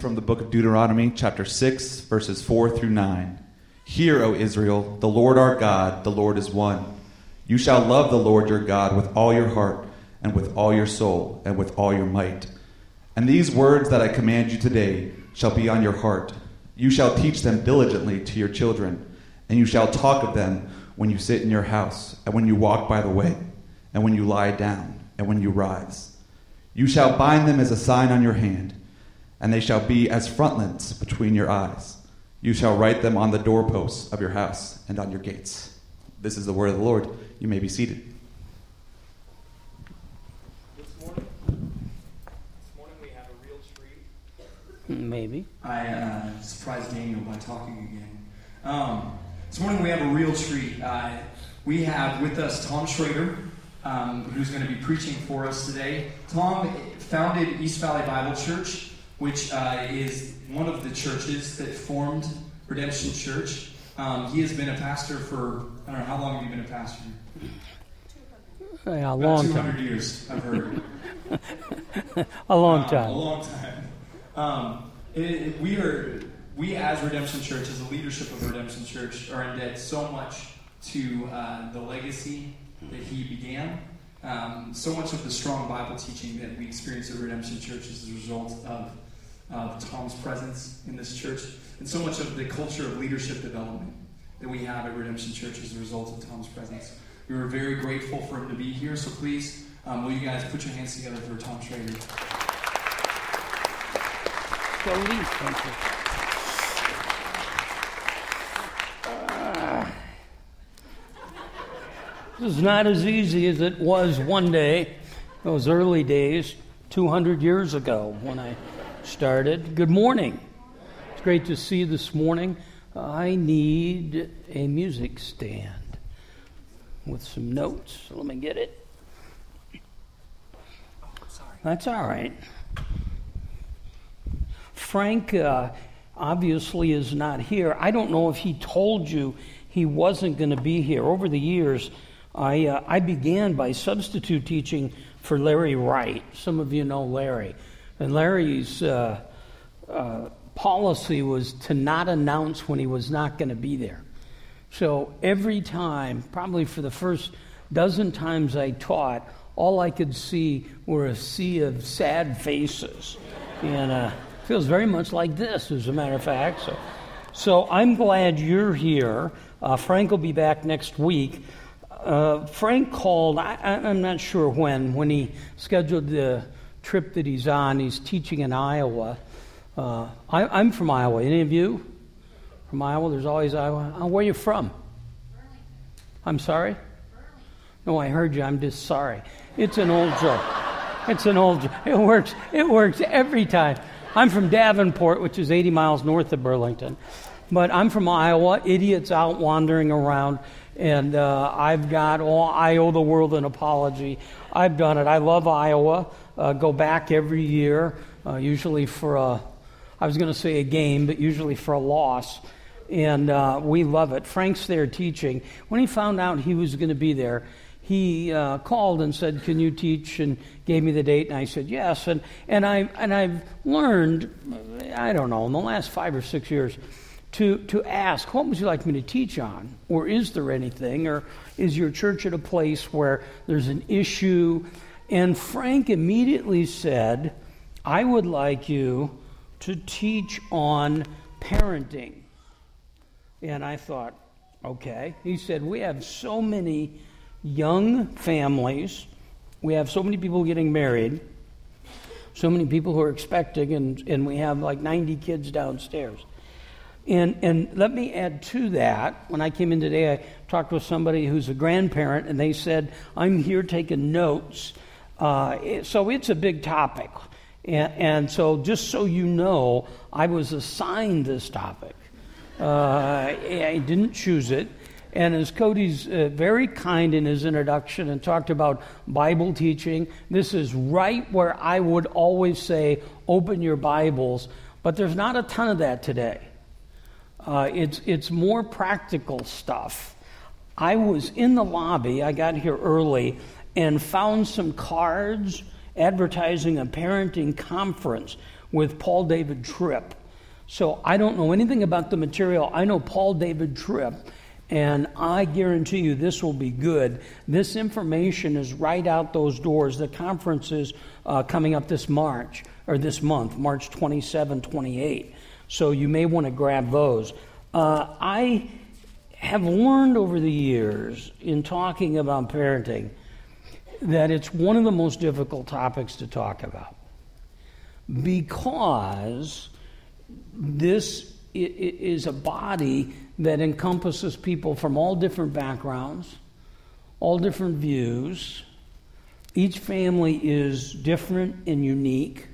from the book of Deuteronomy, chapter 6, verses 4 through 9. Hear, O Israel, the Lord our God, the Lord is one. You shall love the Lord your God with all your heart, and with all your soul, and with all your might. And these words that I command you today shall be on your heart. You shall teach them diligently to your children, and you shall talk of them when you sit in your house, and when you walk by the way, and when you lie down, and when you rise. You shall bind them as a sign on your hand and they shall be as frontlets between your eyes. You shall write them on the doorposts of your house and on your gates. This is the word of the Lord. You may be seated. This morning, this morning we have a real treat. Maybe. I uh, surprised Daniel by talking again. Um, this morning we have a real treat. Uh, we have with us Tom Schrader, um, who's going to be preaching for us today. Tom founded East Valley Bible Church which uh, is one of the churches that formed Redemption Church. Um, he has been a pastor for, I don't know, how long have you been a pastor? Yeah, a long 200 time. years, I've heard. a long Um, time. a long time. Um, it, it- we are, we as Redemption Church, as the leadership of Redemption Church, are in debt so much to uh, the legacy that he began. Um, so much of the strong Bible teaching that we experience at Redemption Church is a result of, of Tom's presence in this church, and so much of the culture of leadership development that we have at Redemption Church is a result of Tom's presence. We were very grateful for him to be here, so please, um, will you guys put your hands together for Tom Schrader? Jolene, thank you. This is not as easy as it was one day, those early days, 200 years ago when I started. Good morning. It's great to see you this morning. I need a music stand with some notes. Let me get it. Sorry. That's all right. Frank uh, obviously is not here. I don't know if he told you he wasn't going to be here. Over the years, I, uh, I began by substitute teaching for Larry Wright. Some of you know Larry. And Larry's uh, uh, policy was to not announce when he was not going to be there. So every time, probably for the first dozen times I taught, all I could see were a sea of sad faces. And uh, feels very much like this, as a matter of fact. So, so I'm glad you're here. Uh, Frank will be back next week. Uh, Frank called, I, I'm not sure when, when he scheduled the trip that he's on. He's teaching in Iowa. Uh, I, am from Iowa. Any of you from Iowa? There's always Iowa. Uh, where are you from? Burlington. I'm sorry? Burlington. No, I heard you. I'm just sorry. It's an old joke. It's an old joke. It works. It works every time. I'm from Davenport, which is 80 miles north of Burlington. But I'm from Iowa. Idiots out wandering around. And uh, I've got, oh, I owe the world an apology. I've done it. I love Iowa. Uh, go back every year, uh, usually for a, I was going to say a game, but usually for a loss. And uh, we love it. Frank's there teaching. When he found out he was going to be there, he uh, called and said, "Can you teach?" and gave me the date, and I said yes. And and I and I've learned, I don't know, in the last five or six years, to to ask, "What would you like me to teach on?" Or is there anything? Or is your church at a place where there's an issue? And Frank immediately said, "I would like you to teach on parenting." And I thought, okay. He said, "We have so many." young families. We have so many people getting married, so many people who are expecting, and, and we have like 90 kids downstairs. And, and let me add to that. When I came in today, I talked with somebody who's a grandparent, and they said, I'm here taking notes. Uh, so it's a big topic. And, and, so, just so you know, I was assigned this topic. Uh, I didn't choose it. And as Cody's uh, very kind in his introduction and talked about Bible teaching, this is right where I would always say, open your Bibles. But there's not a ton of that today. Uh, it's, it's more practical stuff. I was in the lobby, I got here early, and found some cards advertising a parenting conference with Paul David Tripp. So I don't know anything about the material. I know Paul David Tripp, and I guarantee you this will be good. This information is right out those doors. The conference is uh, coming up this March, or this month, March 27, 28. So you may want to grab those. Uh, I have learned over the years in talking about parenting that it's one of the most difficult topics to talk about because this is a body that encompasses people from all different backgrounds, all different views. Each family is different and unique.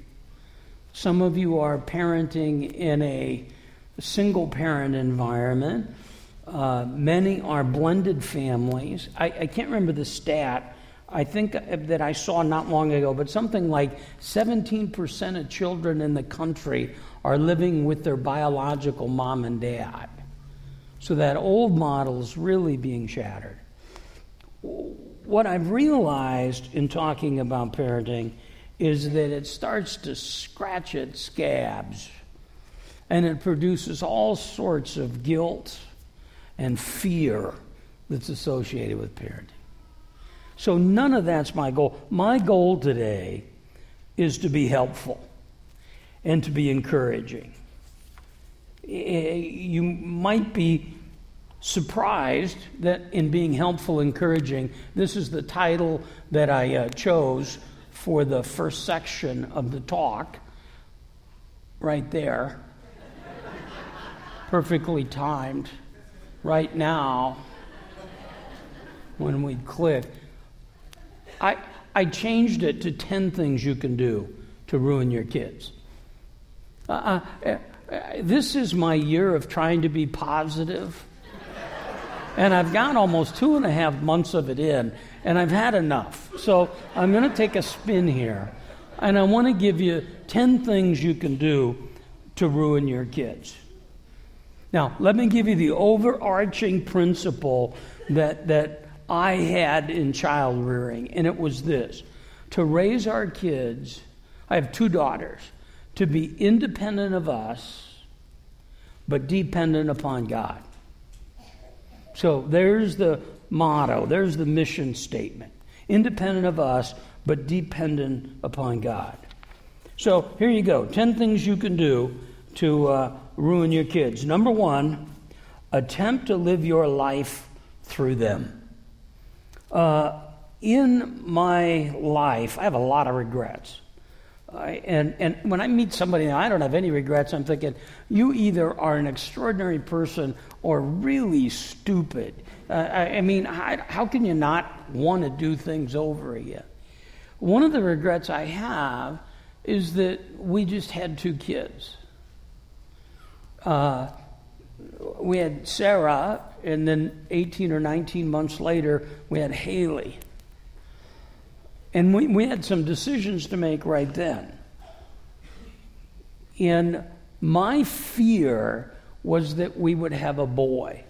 Some of you are parenting in a single parent environment. Uh, many are blended families. I, I can't remember the stat. I think that I saw not long ago, but something like 17% of children in the country are living with their biological mom and dad. So that old model is really being shattered. What I've realized in talking about parenting is that it starts to scratch at scabs and it produces all sorts of guilt and fear that's associated with parenting. So, none of that's my goal. My goal today is to be helpful and to be encouraging. Eh, you might be surprised that in being helpful, encouraging, this is the title that I uh, chose for the first section of the talk, right there. Perfectly timed, right now, when we click. I, I changed it to 10 things you can do to ruin your kids. Uh, uh, uh, this is my year of trying to be positive. And I've got almost two and a half months of it in, and I've had enough. So I'm going to take a spin here. And I want to give you 10 things you can do to ruin your kids. Now, let me give you the overarching principle that, that I had in child rearing, and it was this to raise our kids. I have two daughters to be independent of us, but dependent upon God. So there's the motto, there's the mission statement independent of us, but dependent upon God. So here you go 10 things you can do to uh, ruin your kids. Number one, attempt to live your life through them. Uh, in my life, I have a lot of regrets. And, and when I meet somebody I don't have any regrets, I'm thinking, you either are an extraordinary person or really stupid. Uh, I, I, mean, how, how can you not want to do things over again? One of the regrets I have is that we just had two kids. Uh, we had Sarah, and then 18 or 19 months later, we had Haley. And we, we had some decisions to make right then. And my fear was that we would have a boy.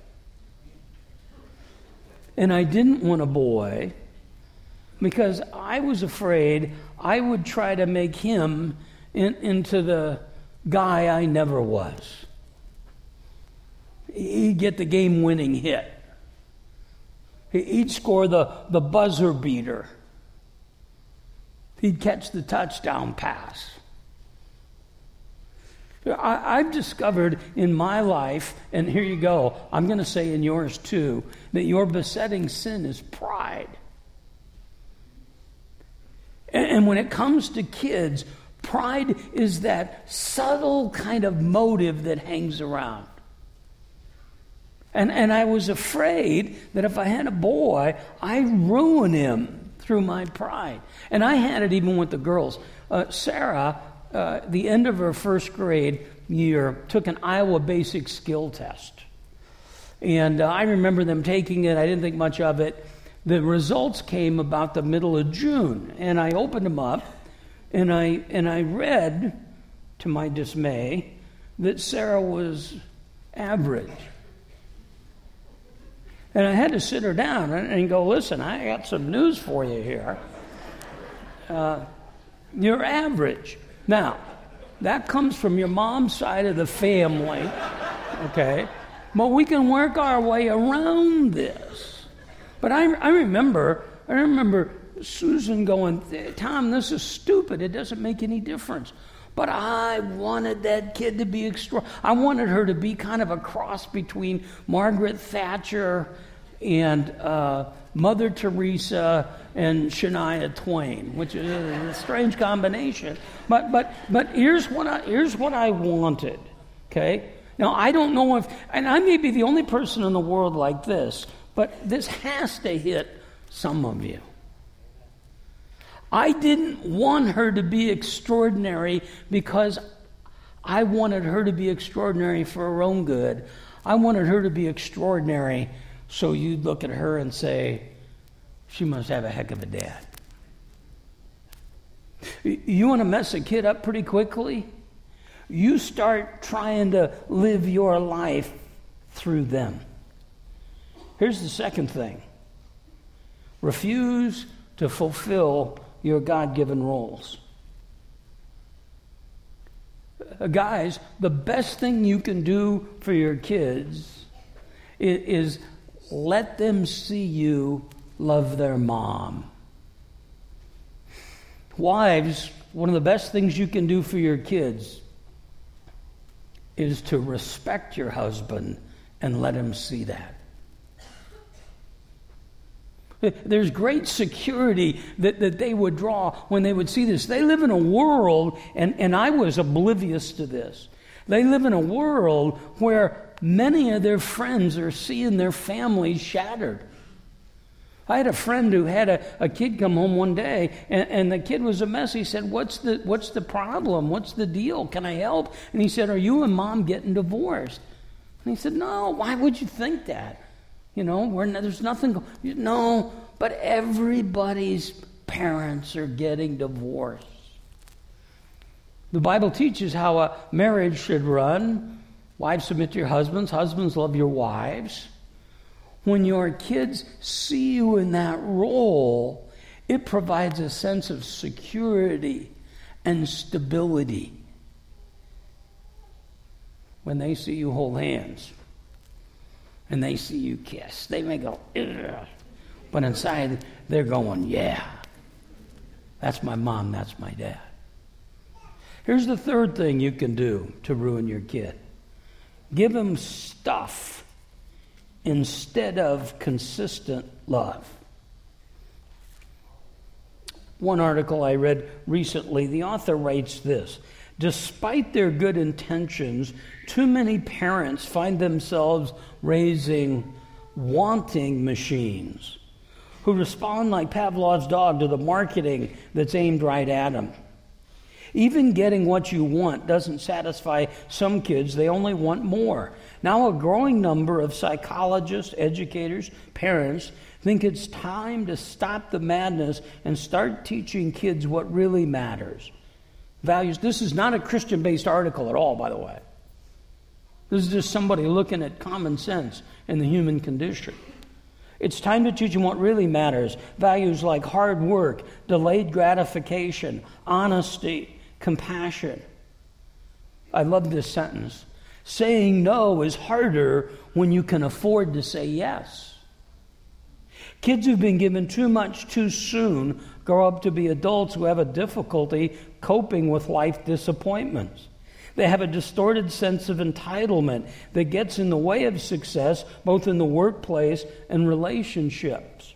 And I didn't want a boy because I was afraid I would try to make him in, into the guy I never was. He'd get the game winning hit, he'd score the, the buzzer beater he'd catch the touchdown pass. I, have discovered in my life, and here you go, I'm going to say in yours too, that your besetting sin is pride. And, and when it comes to kids, pride is that subtle kind of motive that hangs around. And, and I was afraid that if I had a boy, I'd ruin him through my pride. And I had it even with the girls. Uh, Sarah, uh, the end of her first grade year, took an Iowa basic skill test. And uh, I remember them taking it, I didn't think much of it. The results came about the middle of June, and I opened them up, and I, and I read, to my dismay, that Sarah was average. And I had to sit her down and go, listen, I got some news for you here. Uh, you're average. Now, That comes from your mom's side of the family. Okay? But we can work our way around this. But I, I remember, I remember Susan going, Tom, this is stupid. It doesn't make any difference. But I wanted that kid to be extra. I wanted her to be kind of a cross between Margaret Thatcher and uh, Mother Teresa and Shania Twain, which is a strange combination. But but but here's what I here's what I wanted. Okay. Now I don't know if, and I may be the only person in the world like this, but this has to hit some of you. I didn't want her to be extraordinary because I wanted her to be extraordinary for her own good. I wanted her to be extraordinary so you'd look at her and say, she must have a heck of a dad. You want to mess a kid up pretty quickly? You start trying to live your life through them. Here's the second thing refuse to fulfill your God given roles. Uh, guys, the best thing you can do for your kids is, is let them see you love their mom. Wives, one of the best things you can do for your kids is to respect your husband and let him see that. There's great security that, that they would draw when they would see this. They live in a world, and, and I was oblivious to this. They live in a world where many of their friends are seeing their families shattered. I had a friend who had a, a kid come home one day, and, and the kid was a mess. He said, what's the, what's the problem? What's the deal? Can I help? And he said, Are you and mom getting divorced? And he said, No, why would you think that? You know, there's nothing. No, but everybody's parents are getting divorced. The Bible teaches how a marriage should run. Wives submit to your husbands, husbands love your wives. When your kids see you in that role, it provides a sense of security and stability. When they see you hold hands, and they see you kiss. They may go, Ugh. but inside they're going, yeah, that's my mom, that's my dad. Here's the third thing you can do to ruin your kid give them stuff instead of consistent love. One article I read recently, the author writes this Despite their good intentions, too many parents find themselves raising wanting machines who respond like Pavlov's dog to the marketing that's aimed right at them. Even getting what you want doesn't satisfy some kids, they only want more. Now, a growing number of psychologists, educators, parents think it's time to stop the madness and start teaching kids what really matters values. This is not a Christian based article at all, by the way. This is just somebody looking at common sense and the human condition. It's time to teach them what really matters values like hard work, delayed gratification, honesty, compassion. I love this sentence. Saying no is harder when you can afford to say yes. Kids who've been given too much too soon grow up to be adults who have a difficulty coping with life disappointments. They have a distorted sense of entitlement that gets in the way of success both in the workplace and relationships.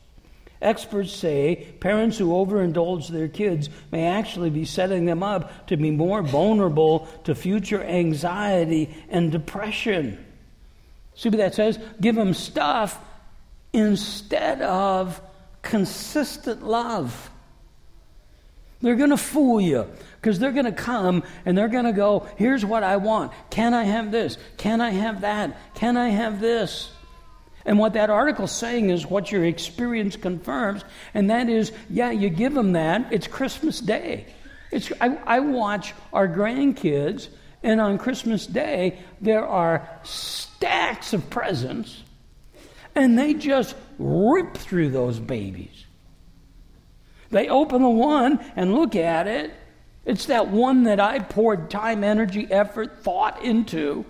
Experts say parents who overindulge their kids may actually be setting them up to be more vulnerable to future anxiety and depression. See what that says? Give them stuff instead of consistent love. They're going to fool you because they're going to come and they're going to go, Here's what I want. Can I have this? Can I have that? Can I have this? And what that article's saying is what your experience confirms, and that is, yeah, you give them that. It's Christmas Day. It's, I, I watch our grandkids, and on Christmas Day, there are stacks of presents, and they just rip through those babies. They open the one and look at it. It's that one that I poured time, energy, effort, thought into.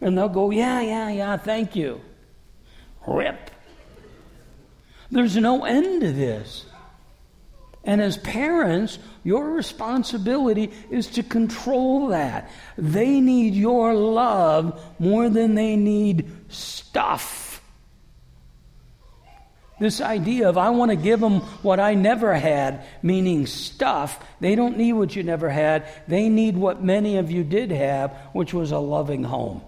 And they'll go, yeah, yeah, yeah, thank you. Rip. There's no end to this. And as parents, your responsibility is to control that. They need your love more than they need stuff. This idea of I want to give them what I never had, meaning stuff, they don't need what you never had. They need what many of you did have, which was a loving home.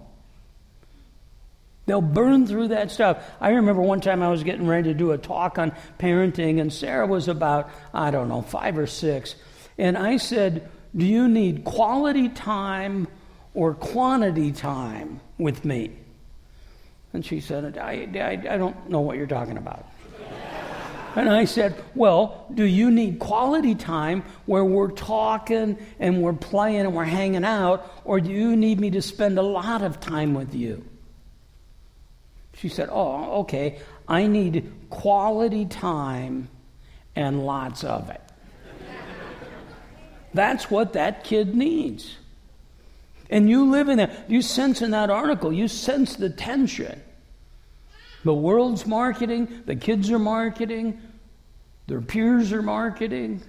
They'll burn through that stuff. I remember one time I was getting ready to do a talk on parenting, and Sarah was about, I don't know, five or six. And I said, Do you need quality time or quantity time with me? And she said, I, I, I don't know what you're talking about. And I said, Well, do you need quality time where we're talking and we're playing and we're hanging out, or do you need me to spend a lot of time with you? She said, Oh, okay, I need quality time and lots of it. That's what that kid needs. And you live in that, you sense in that article, you sense the tension. The world's marketing, the kids are marketing, their peers are marketing.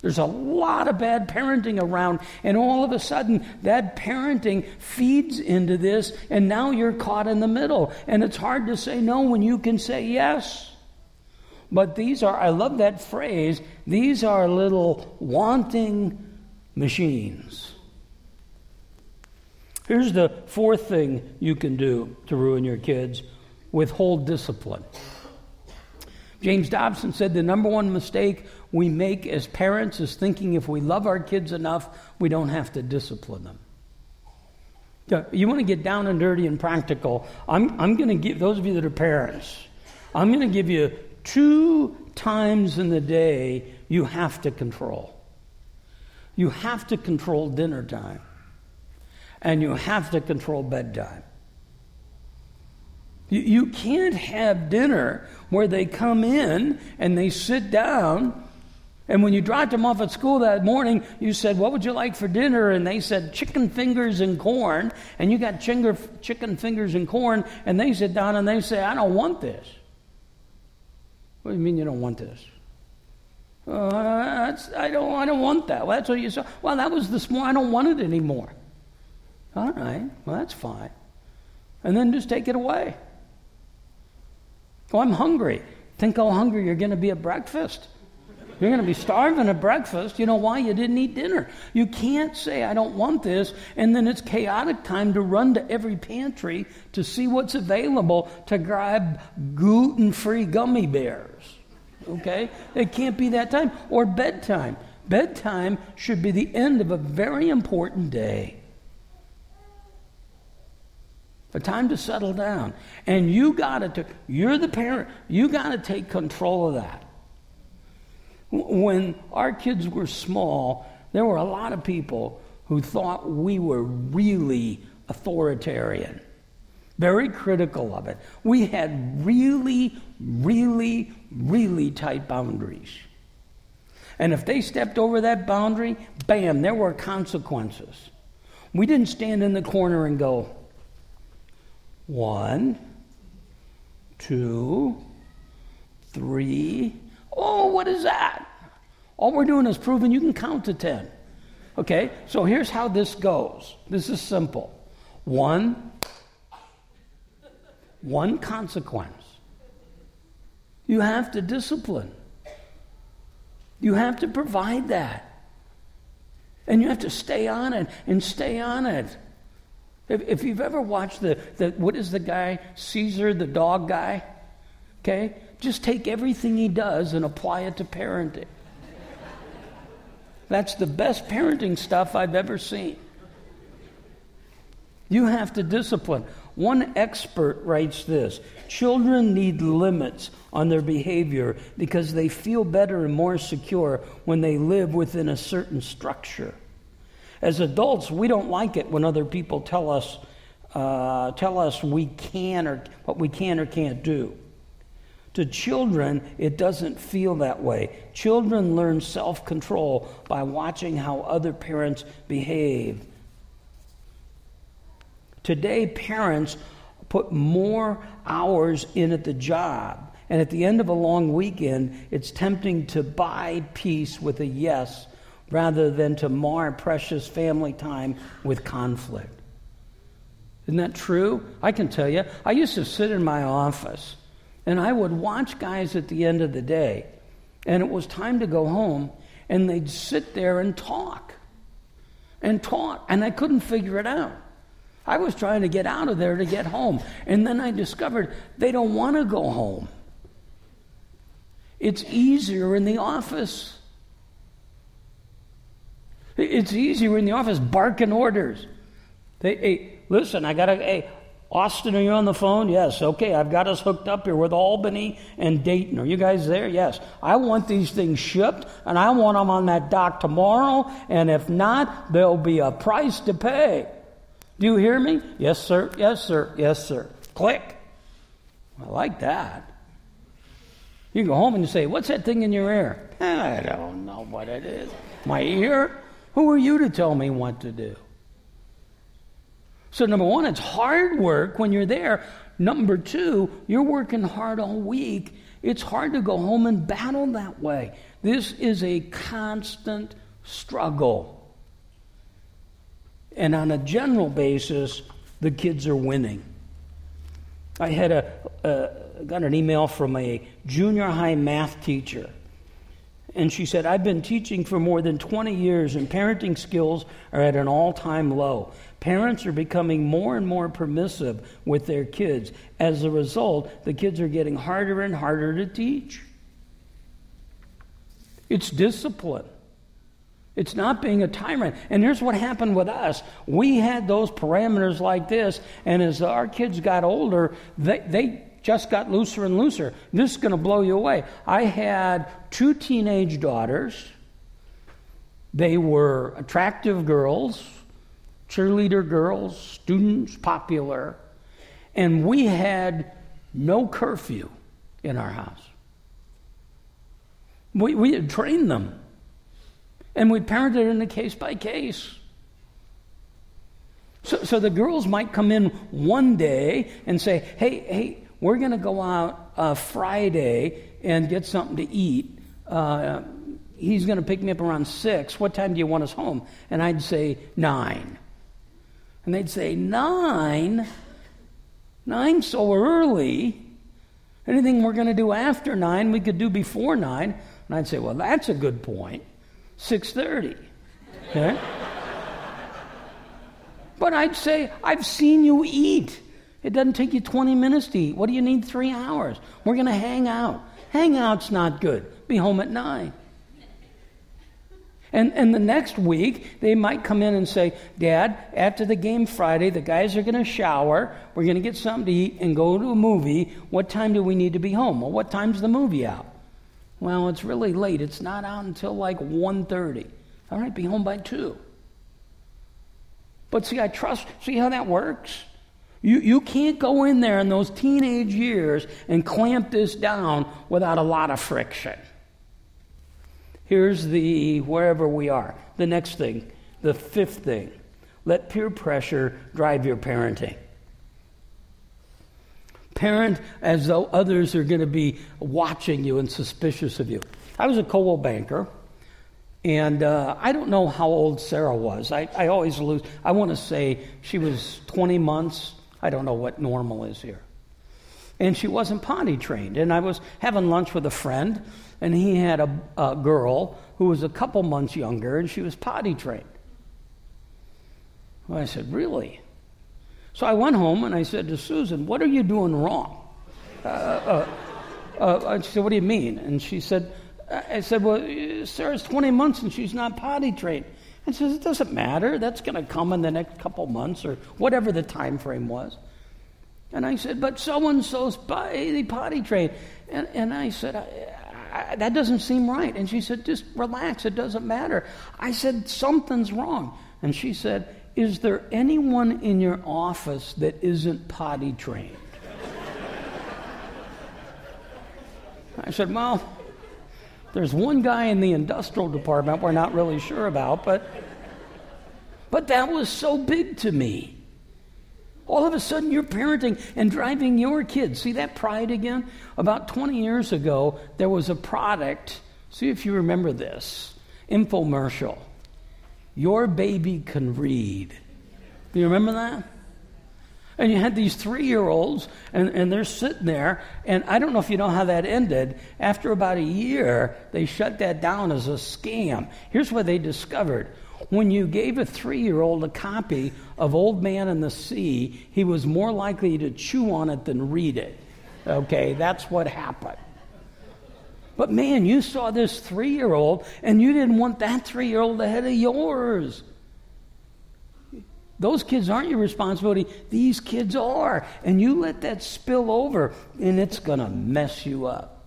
There's a lot of bad parenting around, and all of a sudden, that parenting feeds into this, and now you're caught in the middle. And it's hard to say no when you can say yes. But these are, I love that phrase, these are little wanting machines. Here's the fourth thing you can do to ruin your kids withhold discipline. James Dobson said the number one mistake we make as parents is thinking if we love our kids enough, we don't have to discipline them. You want to get down and dirty and practical. I'm, I'm going to give, those of you that are parents, I'm going to give you two times in the day you have to control. You have to control dinner time, and you have to control bedtime. You, you can't have dinner where they come in and they sit down. And when you dropped them off at school that morning, you said, What would you like for dinner? And they said, Chicken fingers and corn. And you got chicken fingers and corn. And they sit down and they say, I don't want this. What do you mean you don't want this? Uh, I don't. I don't want that. Well, that's what you said. Well, that was this morning. I don't want it anymore. All right. Well, that's fine. And then just take it away. Oh, I'm hungry. Think how hungry you're going to be at breakfast. You're going to be starving at breakfast. You know why? You didn't eat dinner. You can't say, I don't want this, and then it's chaotic time to run to every pantry to see what's available to grab gluten free gummy bears. Okay? It can't be that time. Or bedtime. Bedtime should be the end of a very important day a time to settle down. And you got to, you're the parent, you got to take control of that. When our kids were small, there were a lot of people who thought we were really authoritarian, very critical of it. We had really, really, really tight boundaries. And if they stepped over that boundary, bam, there were consequences. We didn't stand in the corner and go, one, two, three. Oh, what is that? All we're doing is proving you can count to 10. Okay, so here's how this goes. This is simple. One, one consequence. You have to discipline. You have to provide that. And you have to stay on it and stay on it. If, if you've ever watched the, the, what is the guy, Cesar, the dog guy? Okay? Just take everything he does and apply it to parenting. That's the best parenting stuff I've ever seen. You have to discipline. One expert writes this Children need limits on their behavior because they feel better and more secure when they live within a certain structure. As adults, we don't like it when other people tell us, uh, tell us we can or what we can or can't do. To children, it doesn't feel that way. Children learn self control by watching how other parents behave. Today, parents put more hours in at the job. And at the end of a long weekend, it's tempting to buy peace with a yes rather than to mar precious family time with conflict. Isn't that true? I can tell you, I used to sit in my office and I would watch guys at the end of the day, and it was time to go home, and they'd sit there and talk and talk, and I couldn't figure it out. I was trying to get out of there to get home, and then I discovered they don't want to go home. It's easier in the office. It's easier in the office barking orders. They, hey, listen, I got to, hey, Austin, are you on the phone? Yes. Okay, I've got us hooked up here with Albany and Dayton. Are you guys there? Yes. I want these things shipped, and I want them on that dock tomorrow, and if not, there'll be a price to pay. Do you hear me? Yes, sir. Yes, sir. Yes, sir. Click. I like that. You go home and you say, What's that thing in your ear? I don't know what it is. My ear? Who are you to tell me what to do? So, number one, it's hard work when you're there. Number two, you're working hard all week. It's hard to go home and battle that way. This is a constant struggle. And on a general basis, the kids are winning. I had a, a got an email from a junior high math teacher and she said, I've been teaching for more than 20 years, and parenting skills are at an all time low. Parents are becoming more and more permissive with their kids. As a result, the kids are getting harder and harder to teach. It's discipline. It's not being a tyrant. And here's what happened with us. We had those parameters like this, and as our kids got older, they, they just got looser and looser. This is going to blow you away. I had two teenage daughters. They were attractive girls, cheerleader girls, students, popular. And we had no curfew in our house. We, we had trained them. And we parented in a case by case. So, so the girls might come in one day and say, hey, hey, we're going to go out uh, Friday and get something to eat. Uh, he's going to pick me up around 6. What time do you want us home? And I'd say 9. And they'd say, 9? 9 so early? Anything we're going to do after 9, we could do before 9. And I'd say, well, that's a good point. 6.30. Okay? but I'd say, I've seen you eat. It doesn't take you 20 minutes to eat. What do you need three hours? We're going to hang out. Hangout's not good. Be home at 9. And, and the next week, they might come in and say, Dad, after the game Friday, the guys are going to shower. We're going to get something to eat and go to a movie. What time do we need to be home? Well, what time's the movie out? Well, it's really late. It's not out until like 1.30. All right, be home by 2. But see, I trust, see how that works? You, you can't go in there in those teenage years and clamp this down without a lot of friction. Here's the wherever we are. The next thing, the fifth thing let peer pressure drive your parenting. Parent as though others are going to be watching you and suspicious of you. I was a Coldwell banker, and uh, I don't know how old Sarah was. I, I always lose. I want to say she was 20 months I don't know what normal is here. And she wasn't potty trained. And I was having lunch with a friend, and he had a, a girl who was a couple months younger, and she was potty trained. Well, I said, Really? So I went home and I said to Susan, What are you doing wrong? Uh, uh, uh, she said, What do you mean? And she said, I said, Well, Sarah's 20 months and she's not potty trained. And says, It doesn't matter. That's going to come in the next couple months or whatever the time frame was. And I said, But so and so's potty, trained. And, and I said, I, I, That doesn't seem right. And she said, Just relax. It doesn't matter. I said, Something's wrong. And she said, Is there anyone in your office that isn't potty trained? I said, Well, there's one guy in the industrial department we're not really sure about, but, but that was so big to me. All of a sudden, you're parenting and driving your kids. See that pride again? About 20 years ago, there was a product, see if you remember this infomercial. Your baby can read. Do you remember that? And you had these three year olds, and, and they're sitting there. And I don't know if you know how that ended. After about a year, they shut that down as a scam. Here's what they discovered when you gave a three year old a copy of Old Man and the Sea, he was more likely to chew on it than read it. Okay, that's what happened. But man, you saw this three year old, and you didn't want that three year old ahead of yours. Those kids aren't your responsibility. These kids are. And you let that spill over, and it's going to mess you up.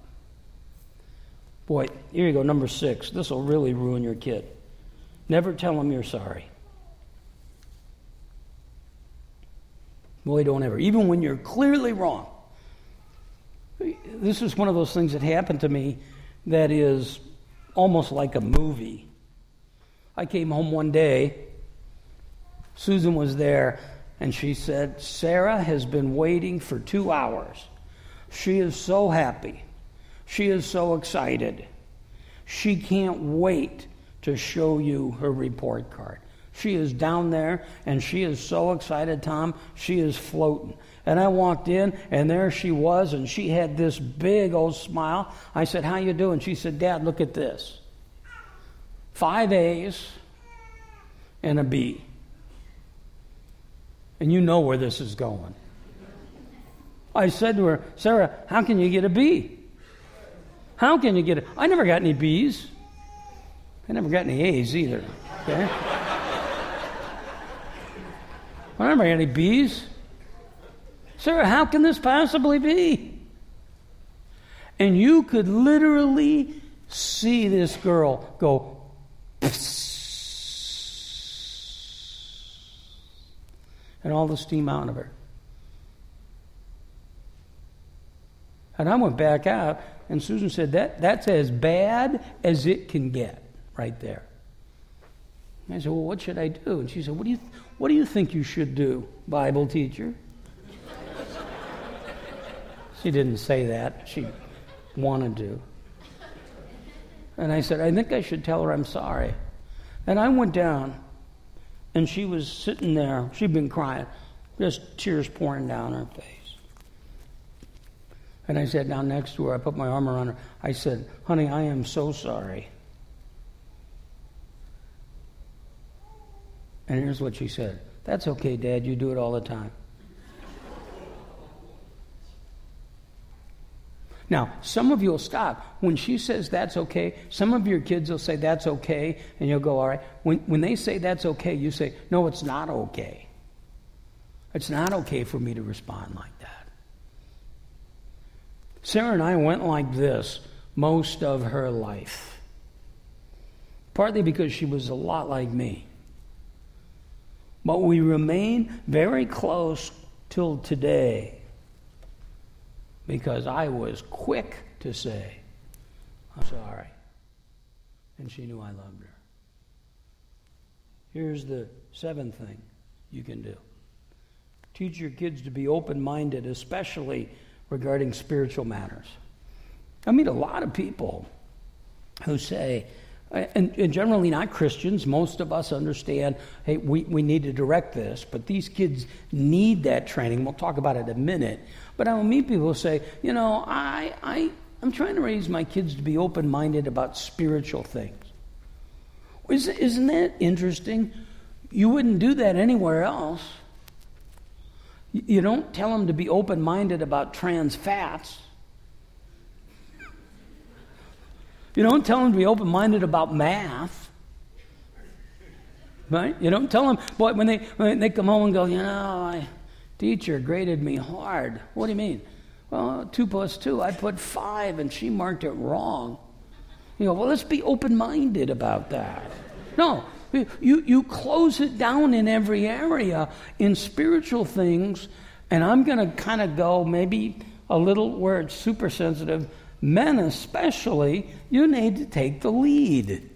Boy, here you go, number six. This will really ruin your kid. Never tell them you're sorry. Boy, don't ever. Even when you're clearly wrong. This is one of those things that happened to me that is almost like a movie. I came home one day Susan was there, and she said, Sarah has been waiting for two hours. She is so happy. She is so excited. She can't wait to show you her report card. She is down there and she is so excited, Tom. She is floating. And I walked in and there she was and she had this big old smile. I said, "How you doing?" She said, "Dad, look at this. 5 A's and a B." And you know where this is going. I said to her, Sarah, how can you get a B? How can you get it? I never got any B's. I never got any A's either. Okay? I never got any B's. Sarah, how can this possibly be? And you could literally see this girl go, and all the steam out of her. And I went back out, and Susan said, that, That's as bad as it can get right there. And I said, Well, what should I do? And she said, What do you, what do you think you should do, Bible teacher? she didn't say that. She wanted to. And I said, I think I should tell her I'm sorry. And I went down and she was sitting there. She'd been crying, just tears pouring down her face. And I sat down next to her. I put my arm around her. I said, Honey, I am so sorry. And here's what she said That's okay, Dad. You do it all the time. Now, some of you will stop. When she says that's okay, some of your kids will say that's okay, and you'll go, all right. When, when they say that's okay, you say, no, it's not okay. It's not okay for me to respond like that. Sarah and I went like this most of her life, partly because she was a lot like me. But we remain very close till today because I was quick to say, I'm sorry. And she knew I loved her. Here's the seventh thing you can do teach your kids to be open minded, especially regarding spiritual matters. I meet a lot of people who say, and, and, generally not Christians. Most of us understand, hey, we, we need to direct this, but these kids need that training. We'll talk about it in a minute. But I will meet people who say, you know, I, I, I'm trying to raise my kids to be open minded about spiritual things. Isn't that interesting? You wouldn't do that anywhere else. You don't tell them to be open minded about trans fats. You don't tell them to be open minded about math. Right? You don't tell them, boy, when they, when they come home and go, you know, I, teacher graded me hard. What do you mean? Well, two plus two, I put five and she marked it wrong. You go, well, let's be open minded about that. No, you, you close it down in every area in spiritual things, and I'm going to kind of go maybe a little where it's super sensitive men especially, you need to take the lead.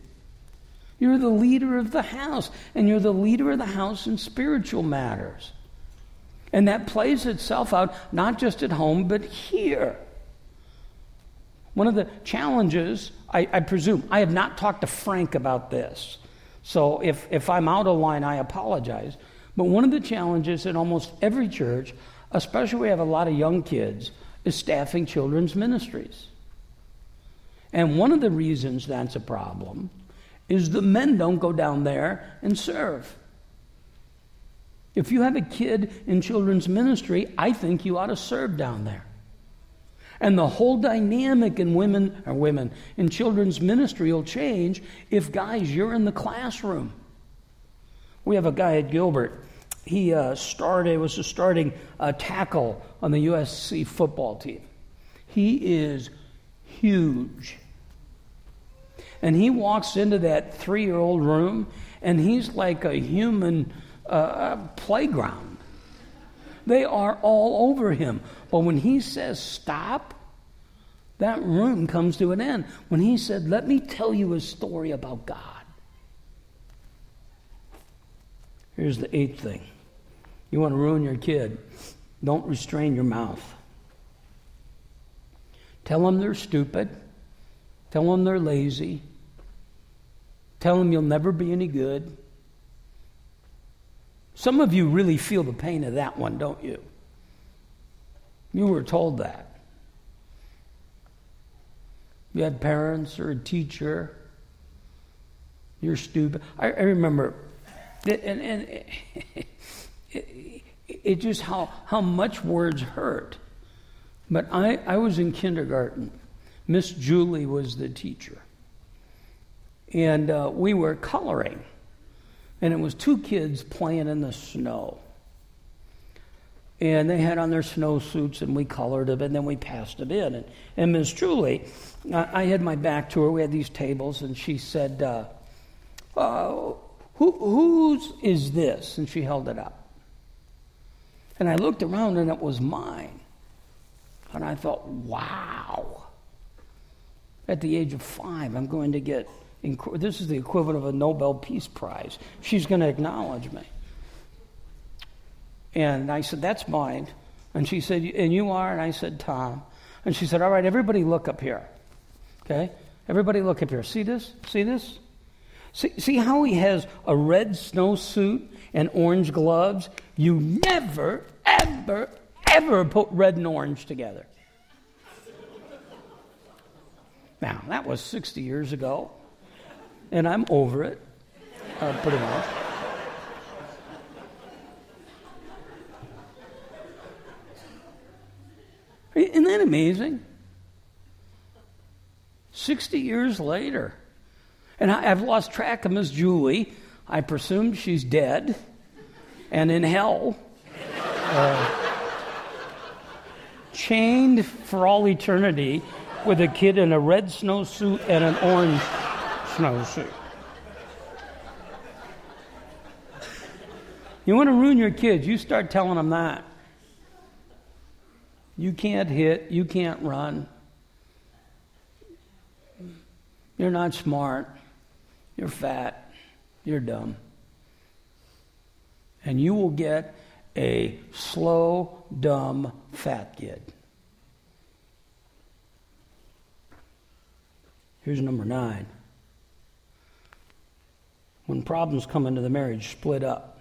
You're the leader of the house, and you're the leader of the house in spiritual matters. And that plays itself out not just at home, but here. One of the challenges, I, I, presume, I have not talked to Frank about this. So if, if I'm out of line, I apologize. But one of the challenges in almost every church, especially we have a lot of young kids, is staffing children's ministries. And one of the reasons that's a problem is the men don't go down there and serve. If you have a kid in children's ministry, I think you ought to serve down there. And the whole dynamic in women or women in children's ministry will change if guys you're in the classroom. We have a guy at Gilbert. He uh, started was a starting uh, tackle on the USC football team. He is huge. And he walks into that three year old room, and he's like a human uh, playground. They are all over him. But when he says stop, that room comes to an end. When he said, Let me tell you a story about God. Here's the eighth thing you want to ruin your kid, don't restrain your mouth. Tell them they're stupid. Tell them they're lazy. Tell them you'll never be any good. Some of you really feel the pain of that one, don't you? You were told that. You had parents or a teacher. You're stupid. I, I remember, and, and it, it, just how, how much words hurt. But I, I was in kindergarten. Miss Julie was the teacher. And uh, we were coloring. And it was two kids playing in the snow. And they had on their snowsuits, and we colored them, and then we passed it in. And, and Miss Julie, I, I, had my back to her. We had these tables, and she said, uh, uh, who, Whose is this? And she held it up. And I looked around, and it was mine. And I thought, wow. At the age of five, I'm going to get this is the equivalent of a Nobel Peace Prize. She's going to acknowledge me. And I said, That's mine. And she said, And you are? And I said, Tom. And she said, All right, everybody look up here. Okay? Everybody look up here. See this? See this? See, see how he has a red snowsuit and orange gloves? You never, ever, ever put red and orange together. Now, that was 60 years ago and I'm over it, uh, pretty much. Isn't that amazing? 60 years later. And I, have lost track of Miss Julie. I presume she's dead and in hell, uh, chained for all eternity with a kid in a red snowsuit and an orange snowsuit. You want to ruin your kids, you start telling them that. You can't hit, you can't run. You're not smart. You're fat. You're dumb. And you will get a slow, dumb, fat kid. Here's number nine when problems come into the marriage, split up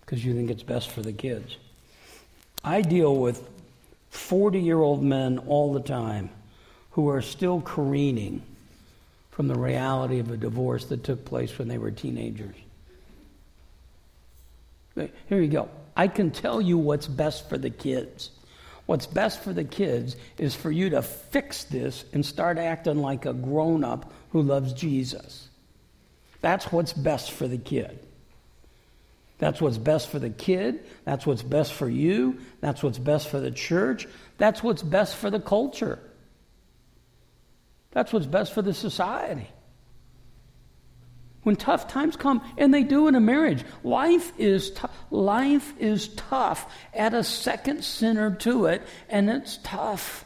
because you think it's best for the kids. I deal with 40 year old men all the time who are still careening from the reality of a divorce that took place when they were teenagers. Here you go. I can tell you what's best for the kids. What's best for the kids is for you to fix this and start acting like a grown up who loves Jesus. That's what's best for the kid. That's what's best for the kid. That's what's best for you. That's what's best for the church. That's what's best for the culture. That's what's best for the society. When tough times come, and they do in a marriage, life is, t- life is tough. Add a second sinner to it, and it's tough.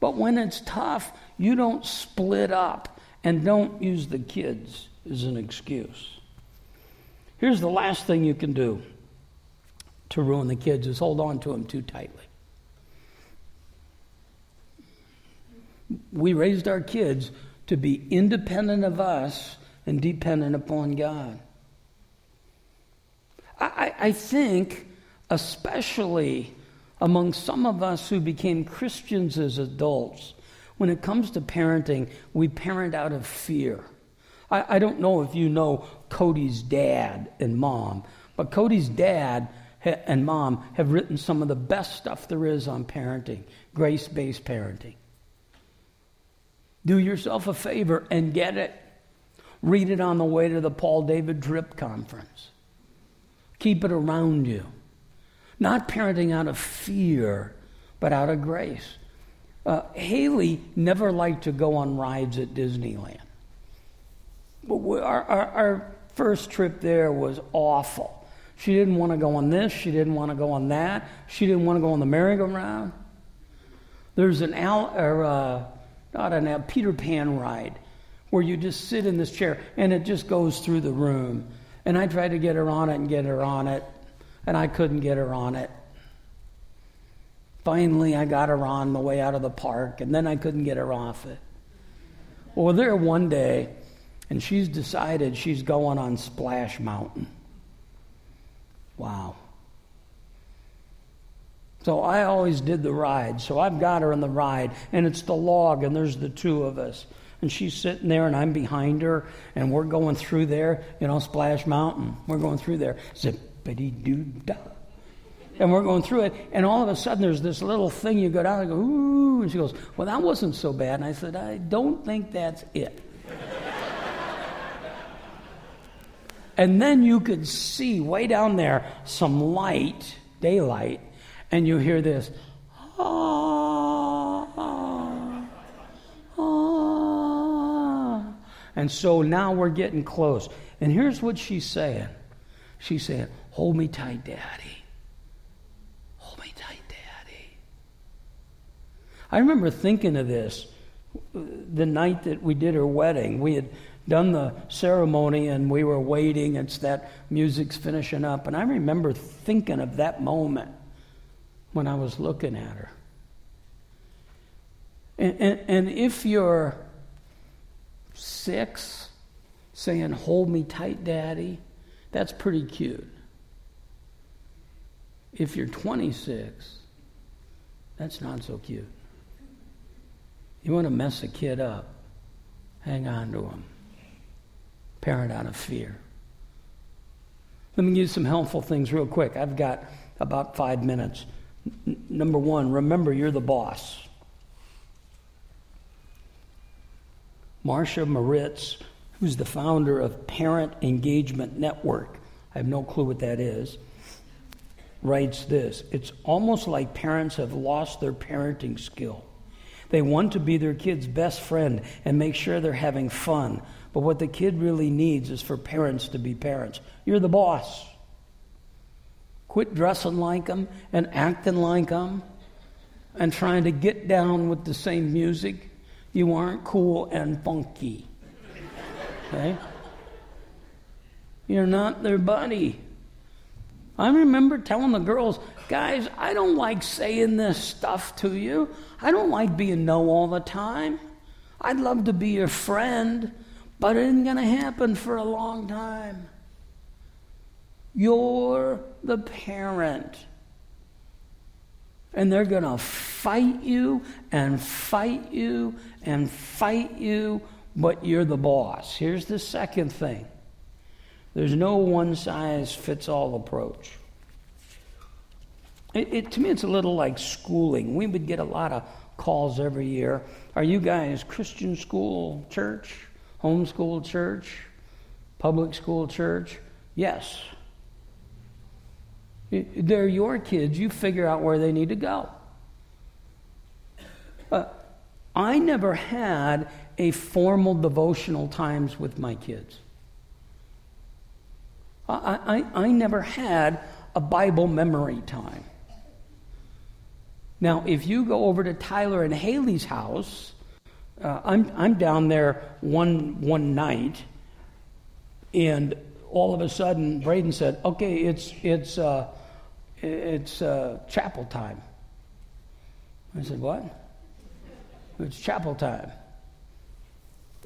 But when it's tough, you don't split up and don't use the kids as an excuse. Here's the last thing you can do to ruin the kids is hold on to them too tightly. We raised our kids to be independent of us and dependent upon God. I, I think, especially among some of us who became Christians as adults, when it comes to parenting, we parent out of fear. I, I don't know if you know Cody's dad and mom, but Cody's dad and mom have written some of the best stuff there is on parenting, grace based parenting. Do yourself a favor and get it. Read it on the way to the Paul David Tripp Conference. Keep it around you. Not parenting out of fear, but out of grace. Uh, Haley never liked to go on rides at Disneyland. But we, our, our, our first trip there was awful. She didn't want to go on this. She didn't want to go on that. She didn't want to go on the merry-go-round. There's an Al, or, uh, not an a Peter Pan ride where you just sit in this chair and it just goes through the room. And I tried to get her on it and get her on it, and I couldn't get her on it. Finally, I got her on the way out of the park, and then I couldn't get her off it. Well, there one day, and she's decided she's going on Splash Mountain. Wow. So I always did the ride. So I've got her in the ride, and it's the log, and there's the two of us. And she's sitting there, and I'm behind her, and we're going through there, you know, Splash Mountain. We're going through there. Zippity doo dah. And we're going through it, and all of a sudden there's this little thing you go down and go, ooh. And she goes, Well, that wasn't so bad. And I said, I don't think that's it. and then you could see way down there some light, daylight, and you hear this, ah, ah. And so now we're getting close. And here's what she's saying She's saying, Hold me tight, Daddy. Hold me tight, Daddy. I remember thinking of this the night that we did her wedding. We had done the ceremony and we were waiting. It's that music's finishing up. And I remember thinking of that moment when I was looking at her. And, and, and if you're six, saying, Hold me tight, Daddy, that's pretty cute. If you're 26, that's not so cute. You want to mess a kid up, hang on to him. Parent out of fear. Let me you some helpful things real quick. I've got about five minutes. N- number one, remember you're the boss. Marcia Moritz, who's the founder of Parent Engagement Network, I have no clue what that is, writes this It's almost like parents have lost their parenting skill. They want to be their kid's best friend and make sure they're having fun. But what the kid really needs is for parents to be parents. You're the boss. Quit dressing like them and acting like them and trying to get down with the same music. You aren't cool and funky. Okay? You're not their buddy. I remember telling the girls, guys, I don't like saying this stuff to you. I don't like being no all the time. I'd love to be your friend, but it ain't going to happen for a long time. You're the parent. And they're going to fight you and fight you and fight you, but you're the boss. Here's the second thing there's no one size fits all approach. It, it, to me, it's a little like schooling. We would get a lot of calls every year. Are you guys Christian school church, homeschool church, public school church? Yes. They're your kids. You figure out where they need to go. Uh, I never had a formal devotional times with my kids. I, I, I never had a Bible memory time. Now, if you go over to Tyler and Haley's house, uh, I'm, I'm down there one, one night, and all of a sudden, Braden said, Okay, it's, it's, uh, it's uh, chapel time. I said, What? It's chapel time.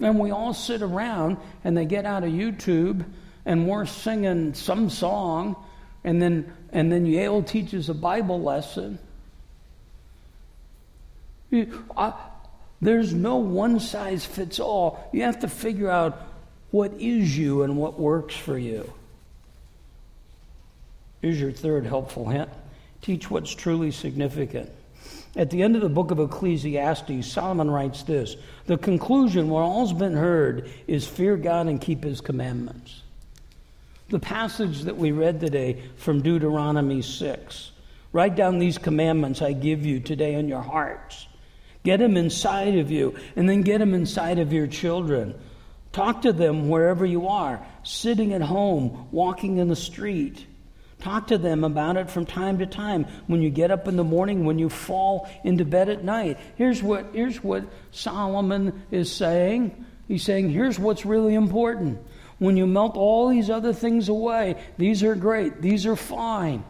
And we all sit around, and they get out of YouTube, and we're singing some song, and then, and then Yale teaches a Bible lesson. I, there's no one size fits all. You have to figure out what is you and what works for you. Here's your third helpful hint teach what's truly significant. At the end of the book of Ecclesiastes, Solomon writes this The conclusion, what all's been heard, is fear God and keep his commandments. The passage that we read today from Deuteronomy 6 write down these commandments I give you today in your hearts. Get them inside of you, and then get them inside of your children. Talk to them wherever you are, sitting at home, walking in the street. Talk to them about it from time to time. When you get up in the morning, when you fall into bed at night. Here's what, here's what Solomon is saying. He's saying, here's what's really important. When you melt all these other things away, these are great, these are fine.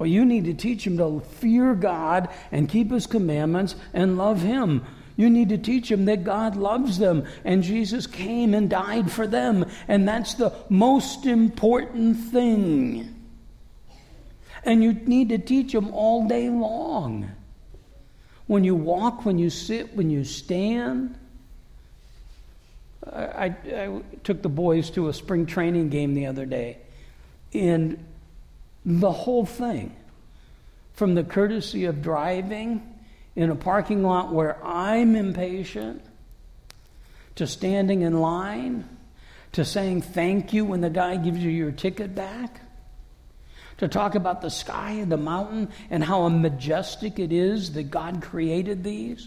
But you need to teach them to fear God and keep His commandments and love Him. You need to teach them that God loves them and Jesus came and died for them. And that's the most important thing. And you need to teach them all day long. When you walk, when you sit, when you stand. I, I, took the boys to a spring training game the other day, and the whole thing, from the courtesy of driving in a parking lot where I'm impatient, to standing in line, to saying thank you when the guy gives you your ticket back to talk about the sky and the mountain and how majestic it is that God created these.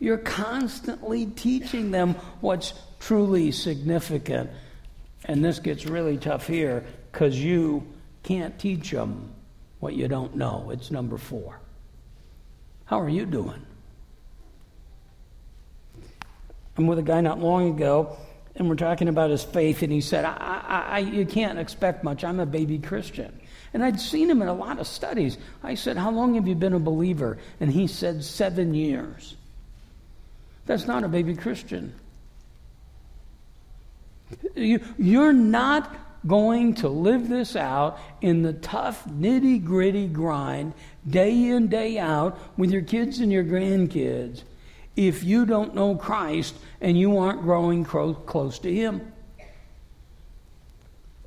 You're constantly teaching them what's truly significant. And this gets really tough here because you can't teach them what you don't know. It's number four. How are you doing? I'm with a guy not long ago and we're talking about his faith, and he said, I, I, I, You can't expect much. I'm a baby Christian. And I'd seen him in a lot of studies. I said, How long have you been a believer? And he said, Seven years. That's not a baby Christian. You, you're not going to live this out in the tough, nitty gritty grind, day in, day out, with your kids and your grandkids if you don't know Christ and you aren't growing close to Him.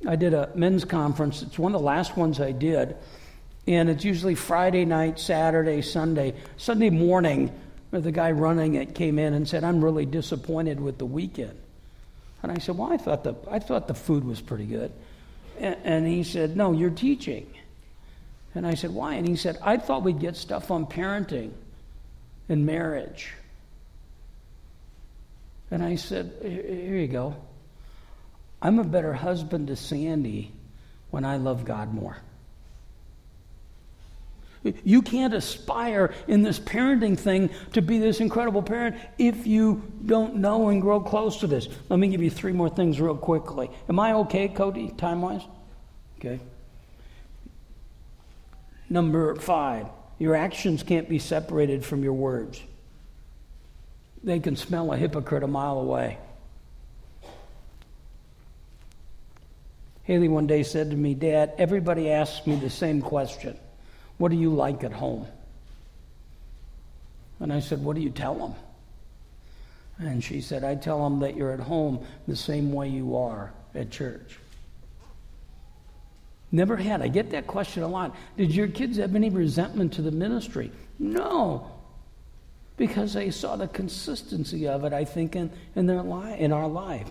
I did a men's conference. It's one of the last ones I did. And it's usually Friday night, Saturday, Sunday. Sunday morning, the guy running it came in and said, I'm really disappointed with the weekend. And I said, Well, I thought the, I thought the food was pretty good. And, and he said, No, you're teaching. And I said, Why? And he said, I thought we'd get stuff on parenting and marriage. And I said, Here you go. I'm a better husband to Sandy when I love God more. You can't aspire in this parenting thing to be this incredible parent if you don't know and grow close to this. Let me give you three more things real quickly. Am I okay, Cody, time wise? Okay. Number five, your actions can't be separated from your words they can smell a hypocrite a mile away. Haley one day said to me, Dad, everybody asks me the same question What do you like at home? And I said, What do you tell them? And she said, I tell them that you're at home the same way you are at church. Never had. I get that question a lot. Did your kids have any resentment to the ministry? No because they saw the consistency of it, I think, in, in, their li- in our life.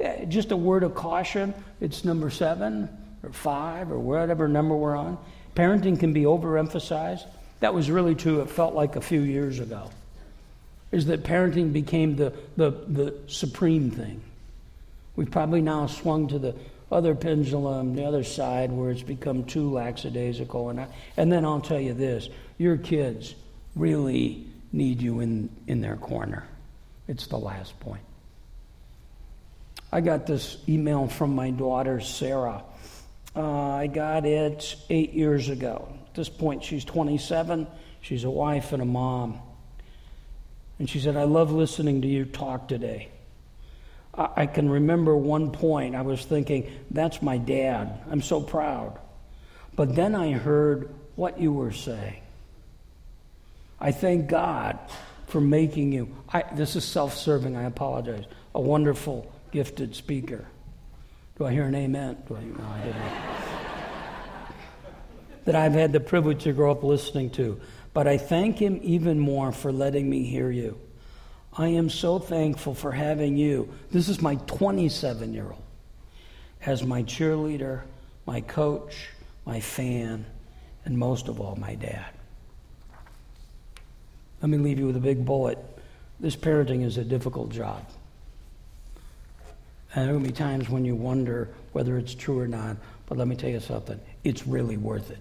Yeah, just a word of caution it's number seven or five or whatever number we're on. Parenting can be overemphasized. That was really true, it felt like a few years ago. Is that parenting became the, the, the supreme thing. We've probably now swung to the other pendulum, the other side where it's become too lackadaisical. And, I, and then I'll tell you this your kids really need you in, in their corner. It's the last point. I got this email from my daughter, Sarah. Uh, I got it eight years ago. At this point, she's 27. She's a wife and a mom. And she said, I love listening to you talk today. I, I can remember one point I was thinking, that's my dad. I'm so proud. But then I heard what you were saying. I thank God for making you. I, this is self serving, I apologize. A wonderful, gifted speaker. Do I hear an amen? I, no, I that I've had the privilege to grow up listening to. But I thank Him even more for letting me hear you. I am so thankful for having you. This is my 27 year old as my cheerleader, my coach, my fan, and most of all, my dad. Let me leave you with a big bullet. This parenting is a difficult job. And there will be times when you wonder whether it's true or not, but let me tell you something it's really worth it.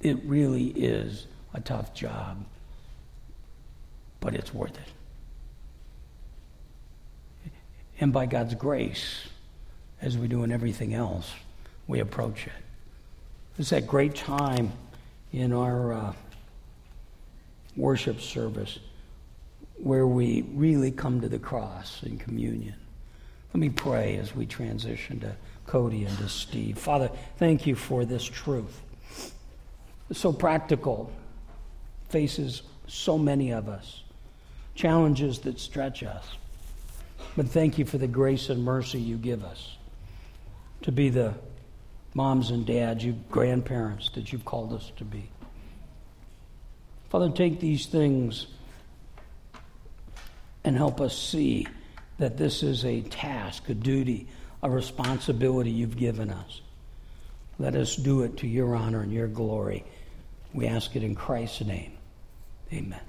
It really is a tough job, but it's worth it. And by God's grace, as we do in everything else, we approach it. It's that great time in our. Uh, worship service where we really come to the cross in communion. Let me pray as we transition to Cody and to Steve. Father, thank you for this truth. It's so practical, faces so many of us, challenges that stretch us. But thank you for the grace and mercy you give us to be the moms and dads, you grandparents that you've called us to be. Father, take these things and help us see that this is a task, a duty, a responsibility you've given us. Let us do it to your honor and your glory. We ask it in Christ's name. Amen.